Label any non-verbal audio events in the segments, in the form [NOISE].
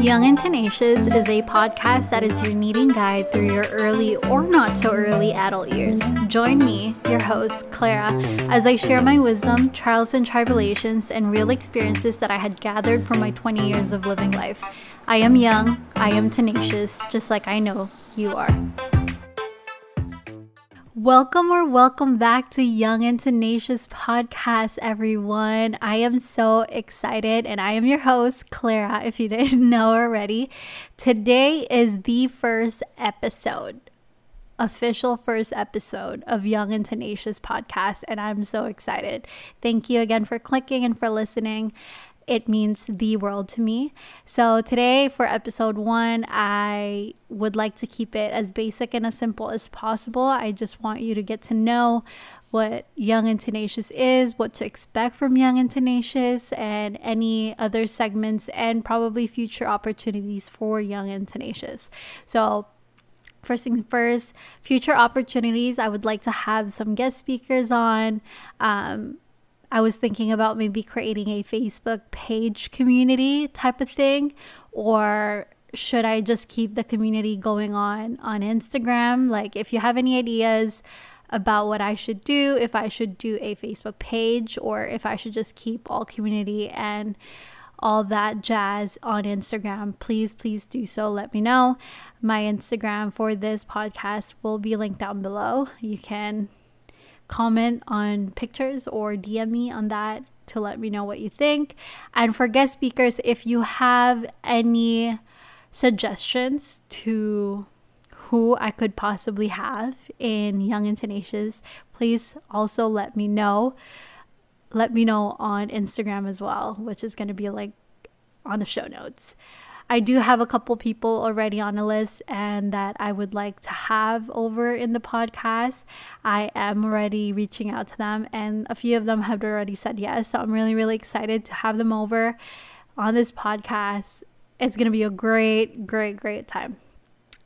Young and Tenacious is a podcast that is your needing guide through your early or not so early adult years. Join me, your host, Clara, as I share my wisdom, trials and tribulations, and real experiences that I had gathered from my 20 years of living life. I am young, I am tenacious, just like I know you are. Welcome or welcome back to Young and Tenacious Podcast, everyone. I am so excited, and I am your host, Clara, if you [LAUGHS] didn't know already. Today is the first episode, official first episode of Young and Tenacious Podcast, and I'm so excited. Thank you again for clicking and for listening it means the world to me. So, today for episode one, I would like to keep it as basic and as simple as possible. I just want you to get to know what Young and Tenacious is, what to expect from Young and Tenacious, and any other segments and probably future opportunities for Young and Tenacious. So, first things first, future opportunities, I would like to have some guest speakers on. Um, I was thinking about maybe creating a Facebook page community type of thing or should I just keep the community going on on Instagram? Like if you have any ideas about what I should do, if I should do a Facebook page or if I should just keep all community and all that jazz on Instagram, please, please do so. Let me know. My Instagram for this podcast will be linked down below. You can comment on pictures or DM me on that to let me know what you think. And for guest speakers, if you have any suggestions to who I could possibly have in Young and Tenacious, please also let me know. Let me know on Instagram as well, which is going to be like on the show notes. I do have a couple people already on the list and that I would like to have over in the podcast. I am already reaching out to them, and a few of them have already said yes. So I'm really, really excited to have them over on this podcast. It's going to be a great, great, great time.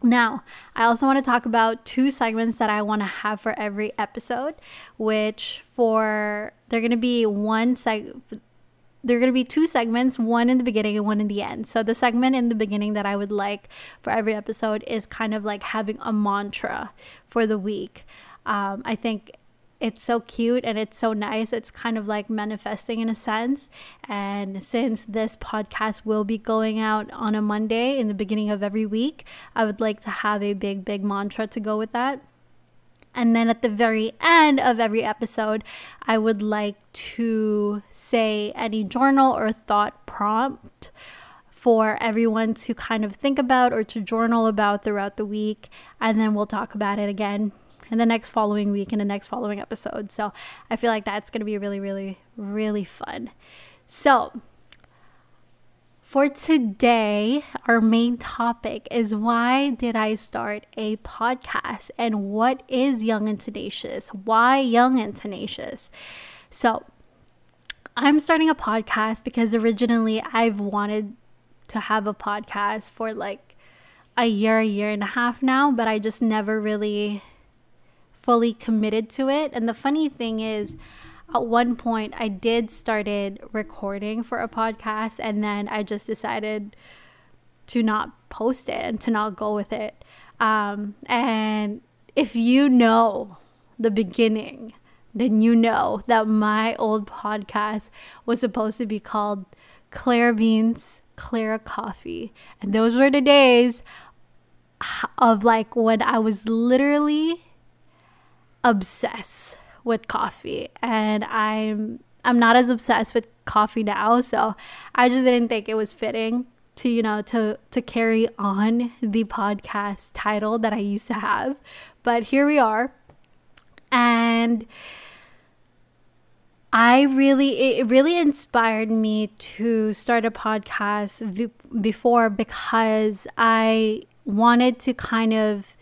Now, I also want to talk about two segments that I want to have for every episode, which for they're going to be one seg there are going to be two segments, one in the beginning and one in the end. So the segment in the beginning that I would like for every episode is kind of like having a mantra for the week. Um, I think it's so cute and it's so nice. It's kind of like manifesting in a sense. And since this podcast will be going out on a Monday in the beginning of every week, I would like to have a big, big mantra to go with that. And then at the very end of every episode, I would like to say any journal or thought prompt for everyone to kind of think about or to journal about throughout the week. And then we'll talk about it again in the next following week in the next following episode. So I feel like that's going to be really, really, really fun. So, for today, our main topic is why did I start a podcast and what is Young and Tenacious? Why Young and Tenacious? So, I'm starting a podcast because originally I've wanted to have a podcast for like a year, a year and a half now, but I just never really fully committed to it. And the funny thing is, at one point I did started recording for a podcast and then I just decided to not post it and to not go with it. Um, and if you know the beginning, then you know that my old podcast was supposed to be called Claire Beans, Clara Coffee. And those were the days of like when I was literally obsessed with coffee and I'm I'm not as obsessed with coffee now, so I just didn't think it was fitting to you know to to carry on the podcast title that I used to have. But here we are. And I really it really inspired me to start a podcast v- before because I wanted to kind of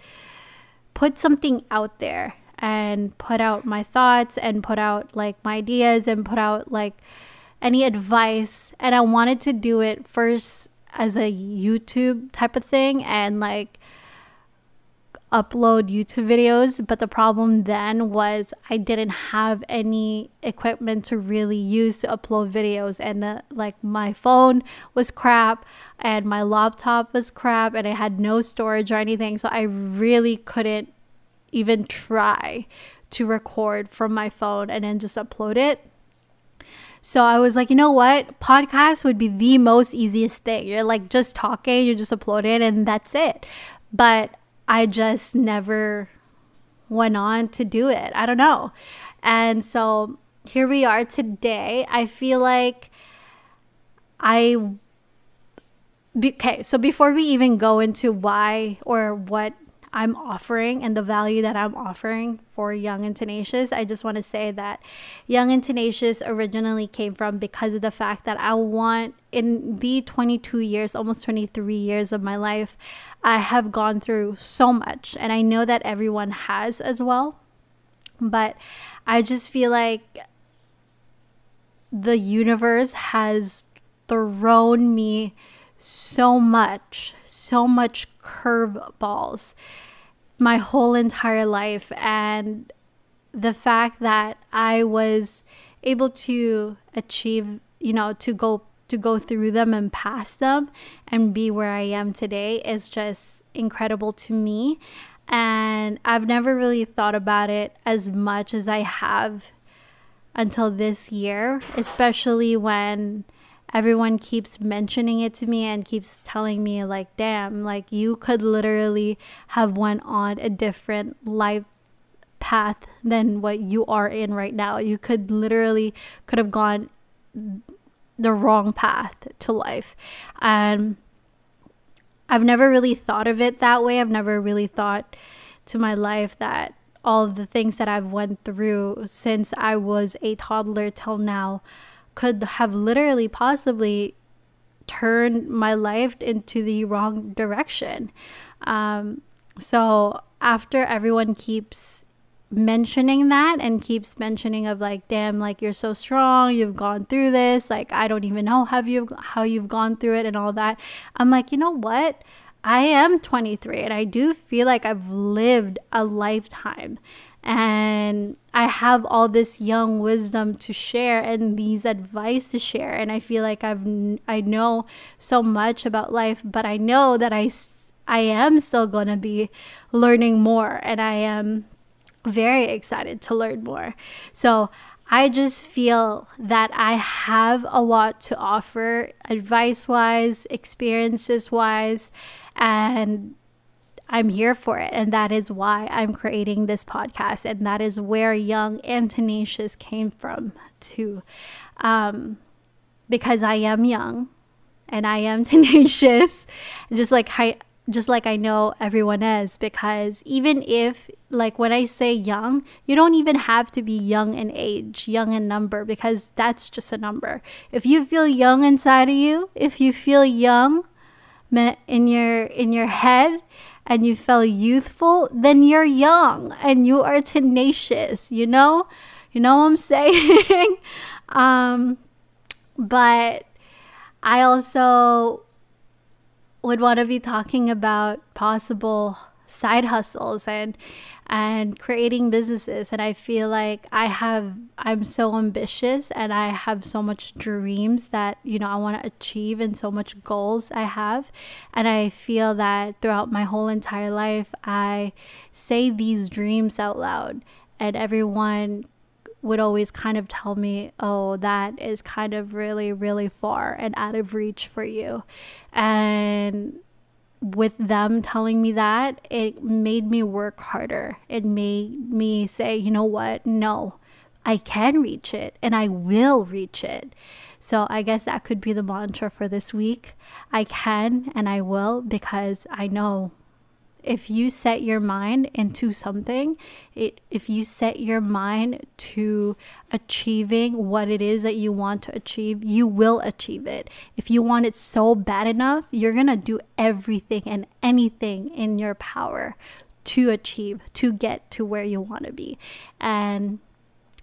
put something out there and put out my thoughts and put out like my ideas and put out like any advice. And I wanted to do it first as a YouTube type of thing and like upload YouTube videos, but the problem then was I didn't have any equipment to really use to upload videos. And uh, like my phone was crap and my laptop was crap and I had no storage or anything, so I really couldn't even try to record from my phone and then just upload it. So I was like, you know what? Podcast would be the most easiest thing. You're like just talking, you just upload it and that's it. But I just never went on to do it. I don't know. And so here we are today. I feel like I. Okay, so before we even go into why or what I'm offering and the value that I'm offering for Young and Tenacious, I just want to say that Young and Tenacious originally came from because of the fact that I want, in the 22 years, almost 23 years of my life, I have gone through so much. And I know that everyone has as well. But I just feel like the universe has thrown me so much, so much curveballs my whole entire life. And the fact that I was able to achieve, you know, to go to go through them and pass them and be where I am today is just incredible to me. And I've never really thought about it as much as I have until this year, especially when everyone keeps mentioning it to me and keeps telling me like damn like you could literally have went on a different life path than what you are in right now. You could literally could have gone the wrong path to life. And i've never really thought of it that way. I've never really thought to my life that all the things that i've went through since i was a toddler till now could have literally possibly turned my life into the wrong direction. Um, so after everyone keeps mentioning that and keeps mentioning of like damn like you're so strong you've gone through this like i don't even know how you how you've gone through it and all that i'm like you know what i am 23 and i do feel like i've lived a lifetime and I have all this young wisdom to share and these advice to share and I feel like I've I know so much about life but I know that I I am still going to be learning more and I am very excited to learn more. So I just feel that I have a lot to offer advice wise, experiences wise, and I'm here for it. And that is why I'm creating this podcast. And that is where Young and Tenacious came from, too. Um, because I am young and I am [LAUGHS] tenacious, just like I, just like I know everyone is. Because even if, like, when I say young, you don't even have to be young in age, young in number, because that's just a number. If you feel young inside of you, if you feel young in your in your head and you feel youthful, then you're young and you are tenacious, you know? You know what I'm [LAUGHS] saying? um, but I also would want to be talking about possible side hustles and and creating businesses. And i feel like i have i'm so ambitious and i have so much dreams that you know i want to achieve and so much goals i have. And i feel that throughout my whole entire life i say these dreams out loud. And everyone would always kind of tell me, oh, that is kind of really, really far and out of reach for you. And with them telling me that, it made me work harder. It made me say, you know what? No, I can reach it and I will reach it. So I guess that could be the mantra for this week. I can and I will because I know if you set your mind into something it if you set your mind to achieving what it is that you want to achieve you will achieve it. If you want it so bad enough you're going to do everything and anything in your power to achieve to get to where you want to be. And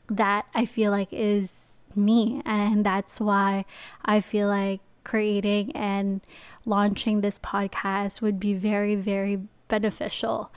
that i feel like is me. And that's why i feel like creating and launching this podcast would be very very beneficial.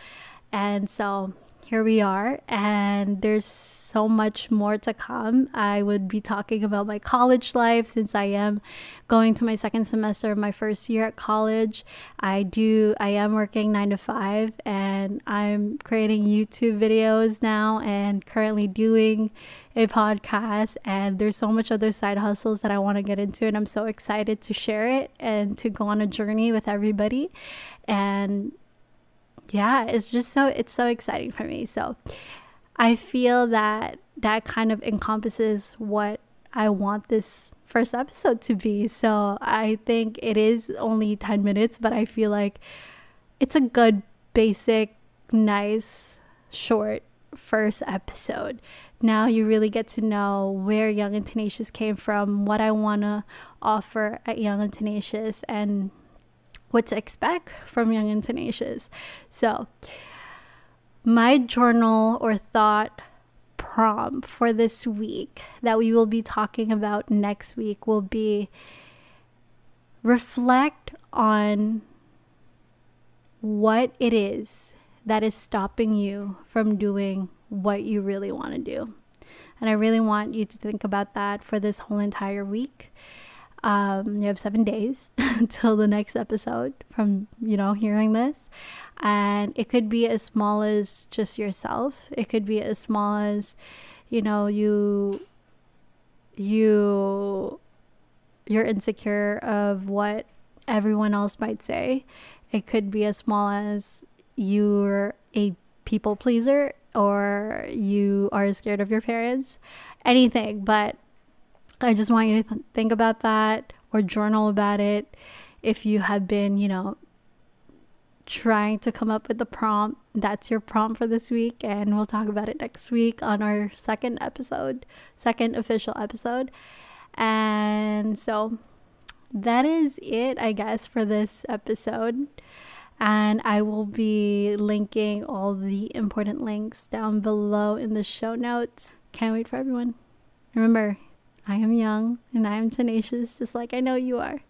And so here we are, and there's so much more to come. I would be talking about my college life since I am going to my second semester of my first year at college. I do, I am working nine to five, and I'm creating YouTube videos now and currently doing a podcast. And there's so much other side hustles that I want to get into, and I'm so excited to share it and to go on a journey with everybody. And yeah, it's just so it's so exciting for me. So I feel that that kind of encompasses what I want this first episode to be. So I think it is only 10 minutes, but I feel like it's a good, basic, nice, short first episode. Now you really get to know where Young and Tenacious came from, what I want to offer at Young and Tenacious, and what to expect from Young and Tenacious. So, my journal or thought prompt for this week that we will be talking about next week will be reflect on what it is that is stopping you from doing what you really want to do. And I really want you to think about that for this whole entire week. Um, you have seven days [LAUGHS] until the next episode from, you know, hearing this. And it could be as small as just yourself. It could be as small as, you know, you, you, you're insecure of what everyone else might say. It could be as small as you're a people pleaser or you are scared of your parents. Anything, but I just want you to th- think about that or journal about it. If you have been, you know, trying to come up with the prompt, that's your prompt for this week. And we'll talk about it next week on our second episode, second official episode. And so that is it, I guess, for this episode. And I will be linking all the important links down below in the show notes. Can't wait for everyone. Remember, I am young and I am tenacious, just like I know you are.